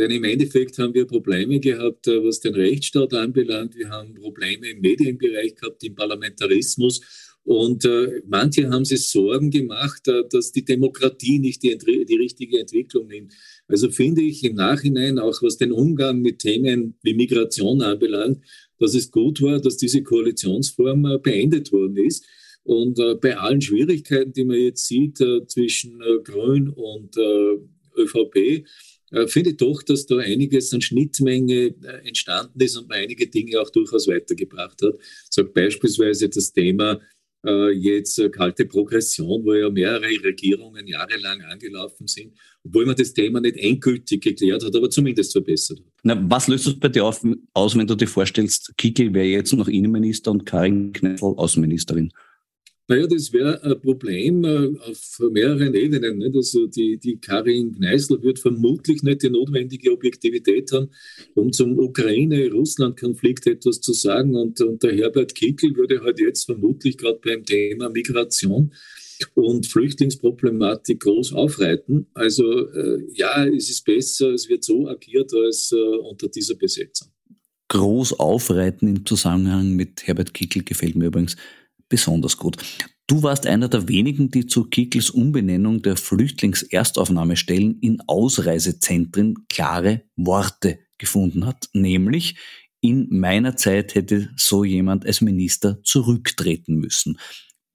Denn im Endeffekt haben wir Probleme gehabt, äh, was den Rechtsstaat anbelangt. Wir haben Probleme im Medienbereich gehabt, im Parlamentarismus. Und äh, manche haben sich Sorgen gemacht, äh, dass die Demokratie nicht die, die, richtige Entwicklung nimmt. Also finde ich im Nachhinein, auch was den Umgang mit Themen wie Migration anbelangt, dass es gut war, dass diese Koalitionsform äh, beendet worden ist. Und äh, bei allen Schwierigkeiten, die man jetzt sieht äh, zwischen Grün und ÖVP, finde ich doch, dass da einiges an Schnittmenge äh, entstanden ist und man einige Dinge auch durchaus weitergebracht hat. So beispielsweise das Thema äh, jetzt äh, kalte Progression, wo ja mehrere Regierungen jahrelang angelaufen sind, obwohl man das Thema nicht endgültig geklärt hat, aber zumindest verbessert hat. Na, was löst es bei dir auf, aus, wenn du dir vorstellst, Kickel wäre jetzt noch Innenminister und Karin Kneißl Außenministerin? Naja, das wäre ein Problem äh, auf mehreren Ebenen. Nicht? Also die, die Karin Gneißl wird vermutlich nicht die notwendige Objektivität haben, um zum Ukraine-Russland-Konflikt etwas zu sagen. Und, und der Herbert Kickel würde halt jetzt vermutlich gerade beim Thema Migration und Flüchtlingsproblematik groß aufreiten. Also äh, ja, es ist besser, es wird so agiert als äh, unter dieser Besetzung. Groß aufreiten im Zusammenhang mit Herbert Kickel gefällt mir übrigens besonders gut. Du warst einer der wenigen, die zu Kickels Umbenennung der Flüchtlingserstaufnahmestellen in Ausreisezentren klare Worte gefunden hat, nämlich in meiner Zeit hätte so jemand als Minister zurücktreten müssen.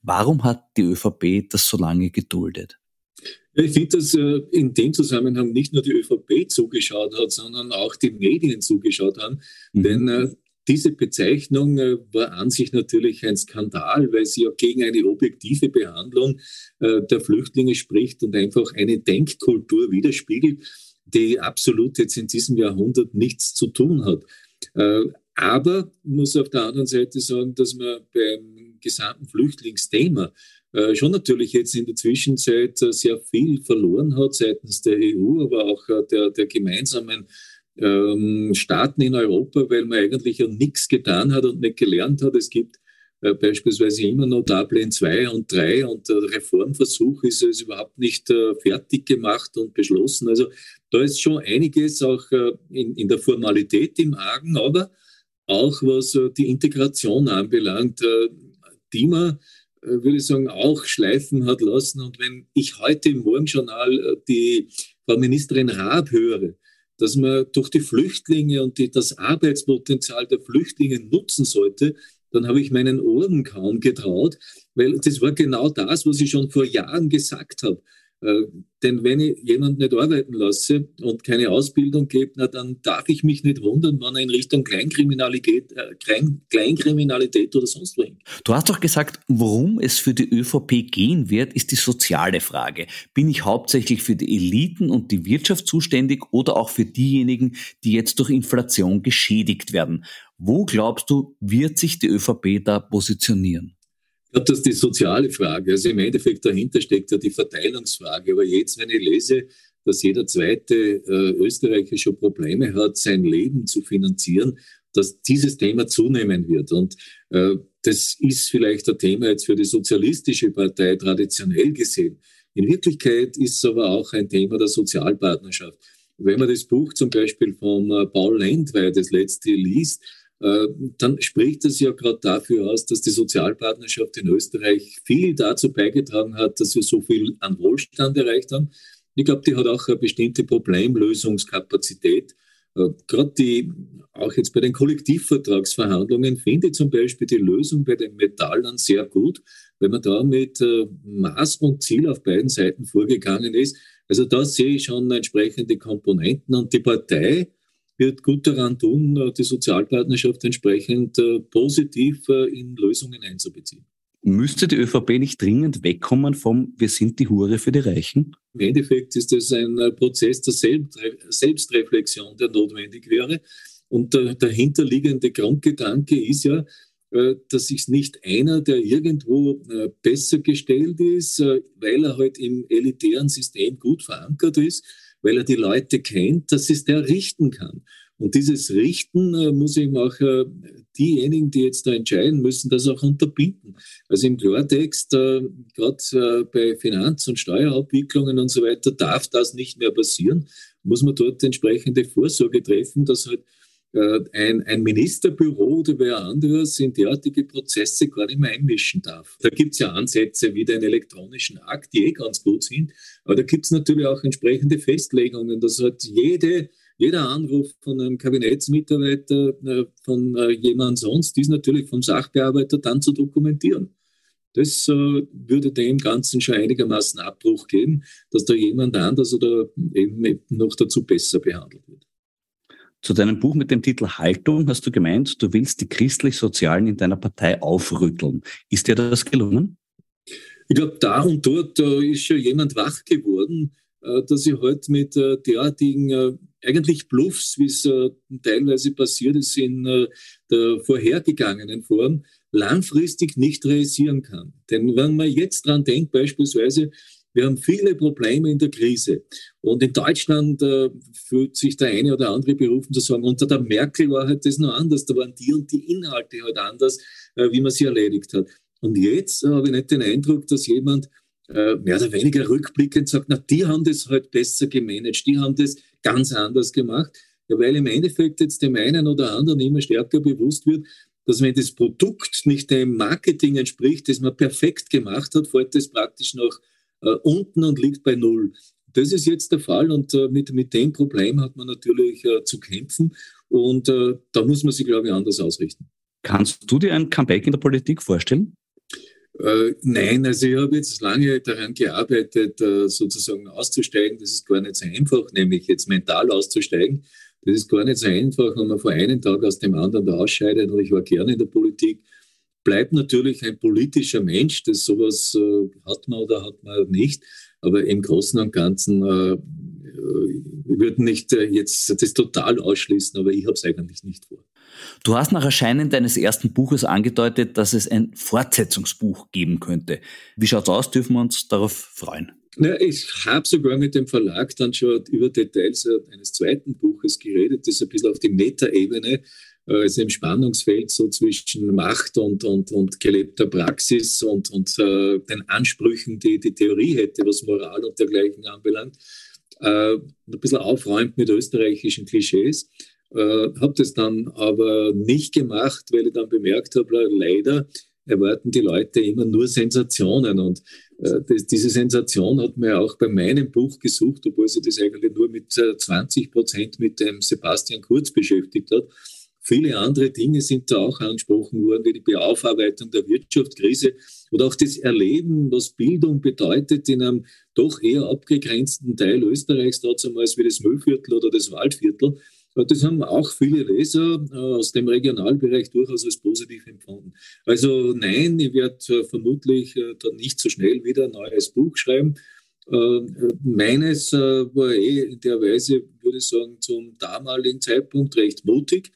Warum hat die ÖVP das so lange geduldet? Ich finde, dass äh, in dem Zusammenhang nicht nur die ÖVP zugeschaut hat, sondern auch die Medien zugeschaut haben. Mhm. Denn äh, diese Bezeichnung äh, war an sich natürlich ein Skandal, weil sie ja gegen eine objektive Behandlung äh, der Flüchtlinge spricht und einfach eine Denkkultur widerspiegelt, die absolut jetzt in diesem Jahrhundert nichts zu tun hat. Äh, aber muss auf der anderen Seite sagen, dass man beim gesamten Flüchtlingsthema schon natürlich jetzt in der Zwischenzeit sehr viel verloren hat seitens der EU, aber auch der, der gemeinsamen ähm, Staaten in Europa, weil man eigentlich ja nichts getan hat und nicht gelernt hat. Es gibt äh, beispielsweise immer noch Dublin 2 und 3 und der Reformversuch ist, ist überhaupt nicht äh, fertig gemacht und beschlossen. Also da ist schon einiges auch äh, in, in der Formalität im Argen, aber auch was äh, die Integration anbelangt, äh, die man äh, würde ich sagen, auch schleifen hat lassen. Und wenn ich heute im Morgenjournal die Frau Ministerin Raab höre, dass man durch die Flüchtlinge und die, das Arbeitspotenzial der Flüchtlinge nutzen sollte, dann habe ich meinen Ohren kaum getraut, weil das war genau das, was ich schon vor Jahren gesagt habe. Äh, denn wenn ich jemanden nicht arbeiten lasse und keine Ausbildung gebe, na, dann darf ich mich nicht wundern, wenn er in Richtung Kleinkriminalität, äh, Klein, Kleinkriminalität oder sonst wohin. Du hast doch gesagt, worum es für die ÖVP gehen wird, ist die soziale Frage. Bin ich hauptsächlich für die Eliten und die Wirtschaft zuständig oder auch für diejenigen, die jetzt durch Inflation geschädigt werden? Wo glaubst du, wird sich die ÖVP da positionieren? Glaube, dass die soziale Frage, also im Endeffekt dahinter steckt ja die Verteilungsfrage. Aber jetzt, wenn ich lese, dass jeder zweite äh, Österreicher schon Probleme hat, sein Leben zu finanzieren, dass dieses Thema zunehmen wird. Und äh, das ist vielleicht ein Thema jetzt für die Sozialistische Partei traditionell gesehen. In Wirklichkeit ist es aber auch ein Thema der Sozialpartnerschaft. Wenn man das Buch zum Beispiel von äh, Paul Lendwey, das letzte, liest, dann spricht es ja gerade dafür aus, dass die Sozialpartnerschaft in Österreich viel dazu beigetragen hat, dass wir so viel an Wohlstand erreicht haben. Ich glaube, die hat auch eine bestimmte Problemlösungskapazität. Äh, gerade die, auch jetzt bei den Kollektivvertragsverhandlungen, finde ich zum Beispiel die Lösung bei den Metallern sehr gut, weil man da mit äh, Maß und Ziel auf beiden Seiten vorgegangen ist. Also da sehe ich schon entsprechende Komponenten und die Partei wird gut daran tun, äh, die Sozialpartnerschaft entsprechend äh, positiv äh, in Lösungen einzubeziehen. Müsste die ÖVP nicht dringend wegkommen vom Wir sind die Hure für die Reichen? Im Endeffekt ist das ein Prozess der Selbstreflexion, der notwendig wäre. Und der dahinterliegende Grundgedanke ist ja, dass sich nicht einer, der irgendwo besser gestellt ist, weil er halt im elitären System gut verankert ist, weil er die Leute kennt, dass es der richten kann. Und dieses Richten muss eben auch diejenigen, die jetzt da entscheiden müssen, das auch unterbinden. Also im Klartext, gerade bei Finanz- und Steuerabwicklungen und so weiter, darf das nicht mehr passieren. Muss man dort entsprechende Vorsorge treffen, dass halt äh, ein, ein Ministerbüro oder wer anderes in derartige Prozesse gar nicht mehr einmischen darf. Da gibt es ja Ansätze wie den elektronischen Akt, die eh ganz gut sind, aber da gibt es natürlich auch entsprechende Festlegungen, dass halt jede, jeder Anruf von einem Kabinettsmitarbeiter, äh, von äh, jemand sonst, ist natürlich vom Sachbearbeiter dann zu dokumentieren. Das äh, würde dem Ganzen schon einigermaßen Abbruch geben, dass da jemand anders oder eben noch dazu besser behandelt wird. Zu deinem Buch mit dem Titel Haltung hast du gemeint, du willst die Christlich-Sozialen in deiner Partei aufrütteln. Ist dir das gelungen? Ich glaube, da und dort ist schon jemand wach geworden, äh, dass ich heute halt mit äh, derartigen äh, eigentlich Bluffs, wie es teilweise passiert ist in der vorhergegangenen Form, langfristig nicht realisieren kann. Denn wenn man jetzt dran denkt, beispielsweise, wir haben viele Probleme in der Krise. Und in Deutschland äh, fühlt sich der eine oder andere berufen zu sagen, unter der Merkel war halt das noch anders. Da waren die und die Inhalte halt anders, äh, wie man sie erledigt hat. Und jetzt äh, habe ich nicht den Eindruck, dass jemand äh, mehr oder weniger rückblickend sagt, na, die haben das halt besser gemanagt, die haben das ganz anders gemacht. Ja, weil im Endeffekt jetzt dem einen oder anderen immer stärker bewusst wird, dass wenn das Produkt nicht dem Marketing entspricht, das man perfekt gemacht hat, fällt das praktisch noch unten und liegt bei Null. Das ist jetzt der Fall und äh, mit, mit dem Problem hat man natürlich äh, zu kämpfen und äh, da muss man sich, glaube ich, anders ausrichten. Kannst du dir ein Comeback in der Politik vorstellen? Äh, nein, also ich habe jetzt lange daran gearbeitet, äh, sozusagen auszusteigen. Das ist gar nicht so einfach, nämlich jetzt mental auszusteigen. Das ist gar nicht so einfach, wenn man vor einem Tag aus dem anderen da ausscheidet. Und ich war gerne in der Politik bleibt natürlich ein politischer Mensch, das sowas äh, hat man oder hat man nicht. Aber im Großen und Ganzen äh, äh würde nicht äh, jetzt das total ausschließen, aber ich habe es eigentlich nicht vor. Du hast nach Erscheinen deines ersten Buches angedeutet, dass es ein Fortsetzungsbuch geben könnte. Wie schaut's aus? Dürfen wir uns darauf freuen? Na, ich habe sogar mit dem Verlag dann schon über Details eines zweiten Buches geredet, das ist ein bisschen auf die Metaebene also im Spannungsfeld so zwischen Macht und, und, und gelebter Praxis und, und äh, den Ansprüchen, die die Theorie hätte, was Moral und dergleichen anbelangt, äh, ein bisschen aufräumt mit österreichischen Klischees. Äh, habe das dann aber nicht gemacht, weil ich dann bemerkt habe, leider erwarten die Leute immer nur Sensationen. Und äh, das, diese Sensation hat man ja auch bei meinem Buch gesucht, obwohl sie das eigentlich nur mit 20 äh, Prozent mit dem Sebastian Kurz beschäftigt hat. Viele andere Dinge sind da auch angesprochen worden, wie die Beaufarbeitung der Wirtschaftskrise oder auch das Erleben, was Bildung bedeutet in einem doch eher abgegrenzten Teil Österreichs, damals wie das Müllviertel oder das Waldviertel. Das haben auch viele Leser äh, aus dem Regionalbereich durchaus als positiv empfunden. Also nein, ich werde äh, vermutlich äh, dann nicht so schnell wieder ein neues Buch schreiben. Meines war eh in der Weise, würde ich sagen, zum damaligen Zeitpunkt recht mutig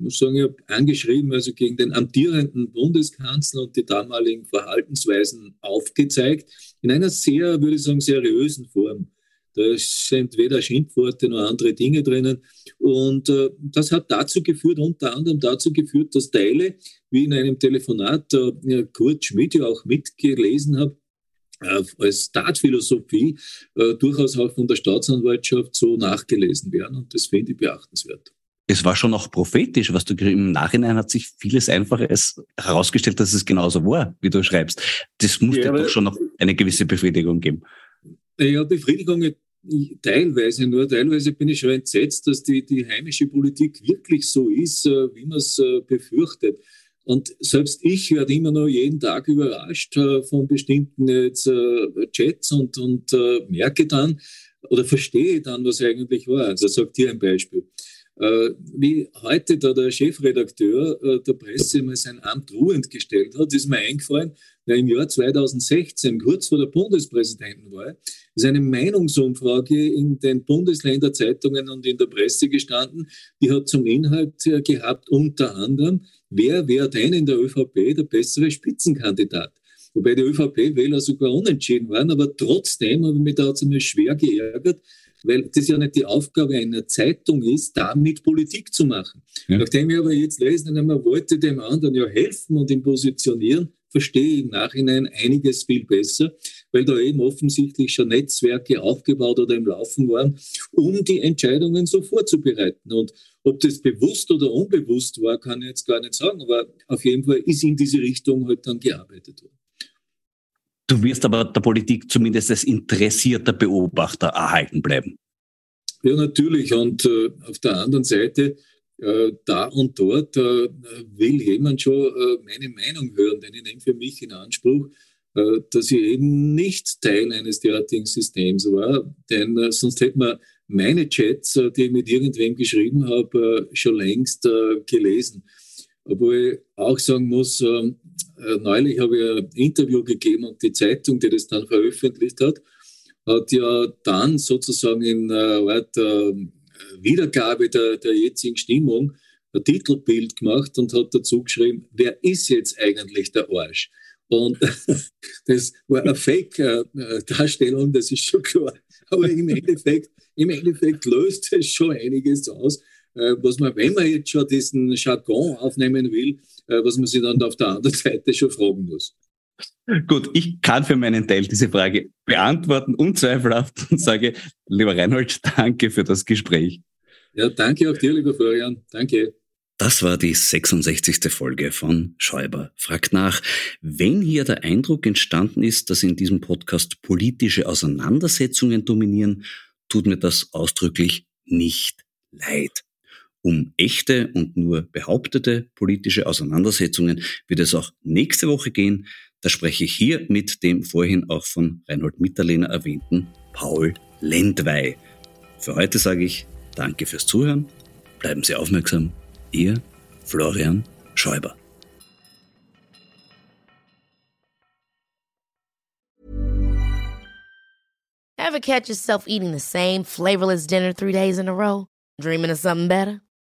muss sagen, ich habe angeschrieben, also gegen den amtierenden Bundeskanzler und die damaligen Verhaltensweisen aufgezeigt, in einer sehr, würde ich sagen, seriösen Form. Da sind weder Schimpfworte noch andere Dinge drinnen. Und äh, das hat dazu geführt, unter anderem dazu geführt, dass Teile, wie in einem Telefonat äh, Kurt Schmidt ja auch mitgelesen habe, äh, als Startphilosophie äh, durchaus auch von der Staatsanwaltschaft so nachgelesen werden. Und das finde ich beachtenswert es war schon auch prophetisch, was du im Nachhinein hat sich vieles einfach herausgestellt, dass es genauso war, wie du schreibst. Das muss ja, dir doch schon noch eine gewisse Befriedigung geben. Ja, Befriedigung teilweise nur. Teilweise bin ich schon entsetzt, dass die, die heimische Politik wirklich so ist, äh, wie man es äh, befürchtet. Und selbst ich werde immer noch jeden Tag überrascht äh, von bestimmten jetzt, Chats und, und merke dann oder verstehe dann, was eigentlich war. Also sagt hier ein Beispiel. Äh, wie heute da der Chefredakteur äh, der Presse mal sein Amt ruhend gestellt hat, ist mir eingefallen, na, im Jahr 2016, kurz vor der Bundespräsidentenwahl, ist eine Meinungsumfrage in den Bundesländerzeitungen und in der Presse gestanden, die hat zum Inhalt äh, gehabt, unter anderem, wer wäre denn in der ÖVP der bessere Spitzenkandidat? Wobei die ÖVP-Wähler sogar unentschieden waren, aber trotzdem habe ich mich da schwer geärgert, weil das ja nicht die Aufgabe einer Zeitung ist, damit Politik zu machen. Ja. Nachdem ich aber jetzt lesen, man wollte dem anderen ja helfen und ihn positionieren, verstehe ich im Nachhinein einiges viel besser, weil da eben offensichtlich schon Netzwerke aufgebaut oder im Laufen waren, um die Entscheidungen so vorzubereiten. Und ob das bewusst oder unbewusst war, kann ich jetzt gar nicht sagen, aber auf jeden Fall ist in diese Richtung halt dann gearbeitet worden. Du wirst aber der Politik zumindest als interessierter Beobachter erhalten bleiben. Ja, natürlich. Und äh, auf der anderen Seite, äh, da und dort äh, will jemand schon äh, meine Meinung hören, denn ich nehme für mich in Anspruch, äh, dass ich eben nicht Teil eines derartigen Systems war. Denn äh, sonst hätte man meine Chats, die ich mit irgendwem geschrieben habe, schon längst gelesen. Obwohl ich auch sagen muss, ähm, äh, neulich habe ich ein Interview gegeben und die Zeitung, die das dann veröffentlicht hat, hat ja dann sozusagen in äh, der Wiedergabe der, der jetzigen Stimmung ein Titelbild gemacht und hat dazu geschrieben, wer ist jetzt eigentlich der Arsch? Und das war eine Fake-Darstellung, das ist schon klar. Aber im Endeffekt, im Endeffekt löst es schon einiges aus, äh, was man, wenn man jetzt schon diesen Jargon aufnehmen will, äh, was man sich dann auf der anderen Seite schon fragen muss. Gut, ich kann für meinen Teil diese Frage beantworten, unzweifelhaft, und sage, lieber Reinhold, danke für das Gespräch. Ja, danke auch dir, lieber Florian. Danke. Das war die 66. Folge von Schäuber fragt nach. Wenn hier der Eindruck entstanden ist, dass in diesem Podcast politische Auseinandersetzungen dominieren, tut mir das ausdrücklich nicht leid. Um echte und nur behauptete politische Auseinandersetzungen wird es auch nächste Woche gehen. Da spreche ich hier mit dem vorhin auch von Reinhold Mitterlehner erwähnten Paul Lendwey. Für heute sage ich Danke fürs Zuhören. Bleiben Sie aufmerksam. Ihr Florian Schäuber. Ever catch yourself eating the same flavorless dinner three days in a row? Dreaming of something better?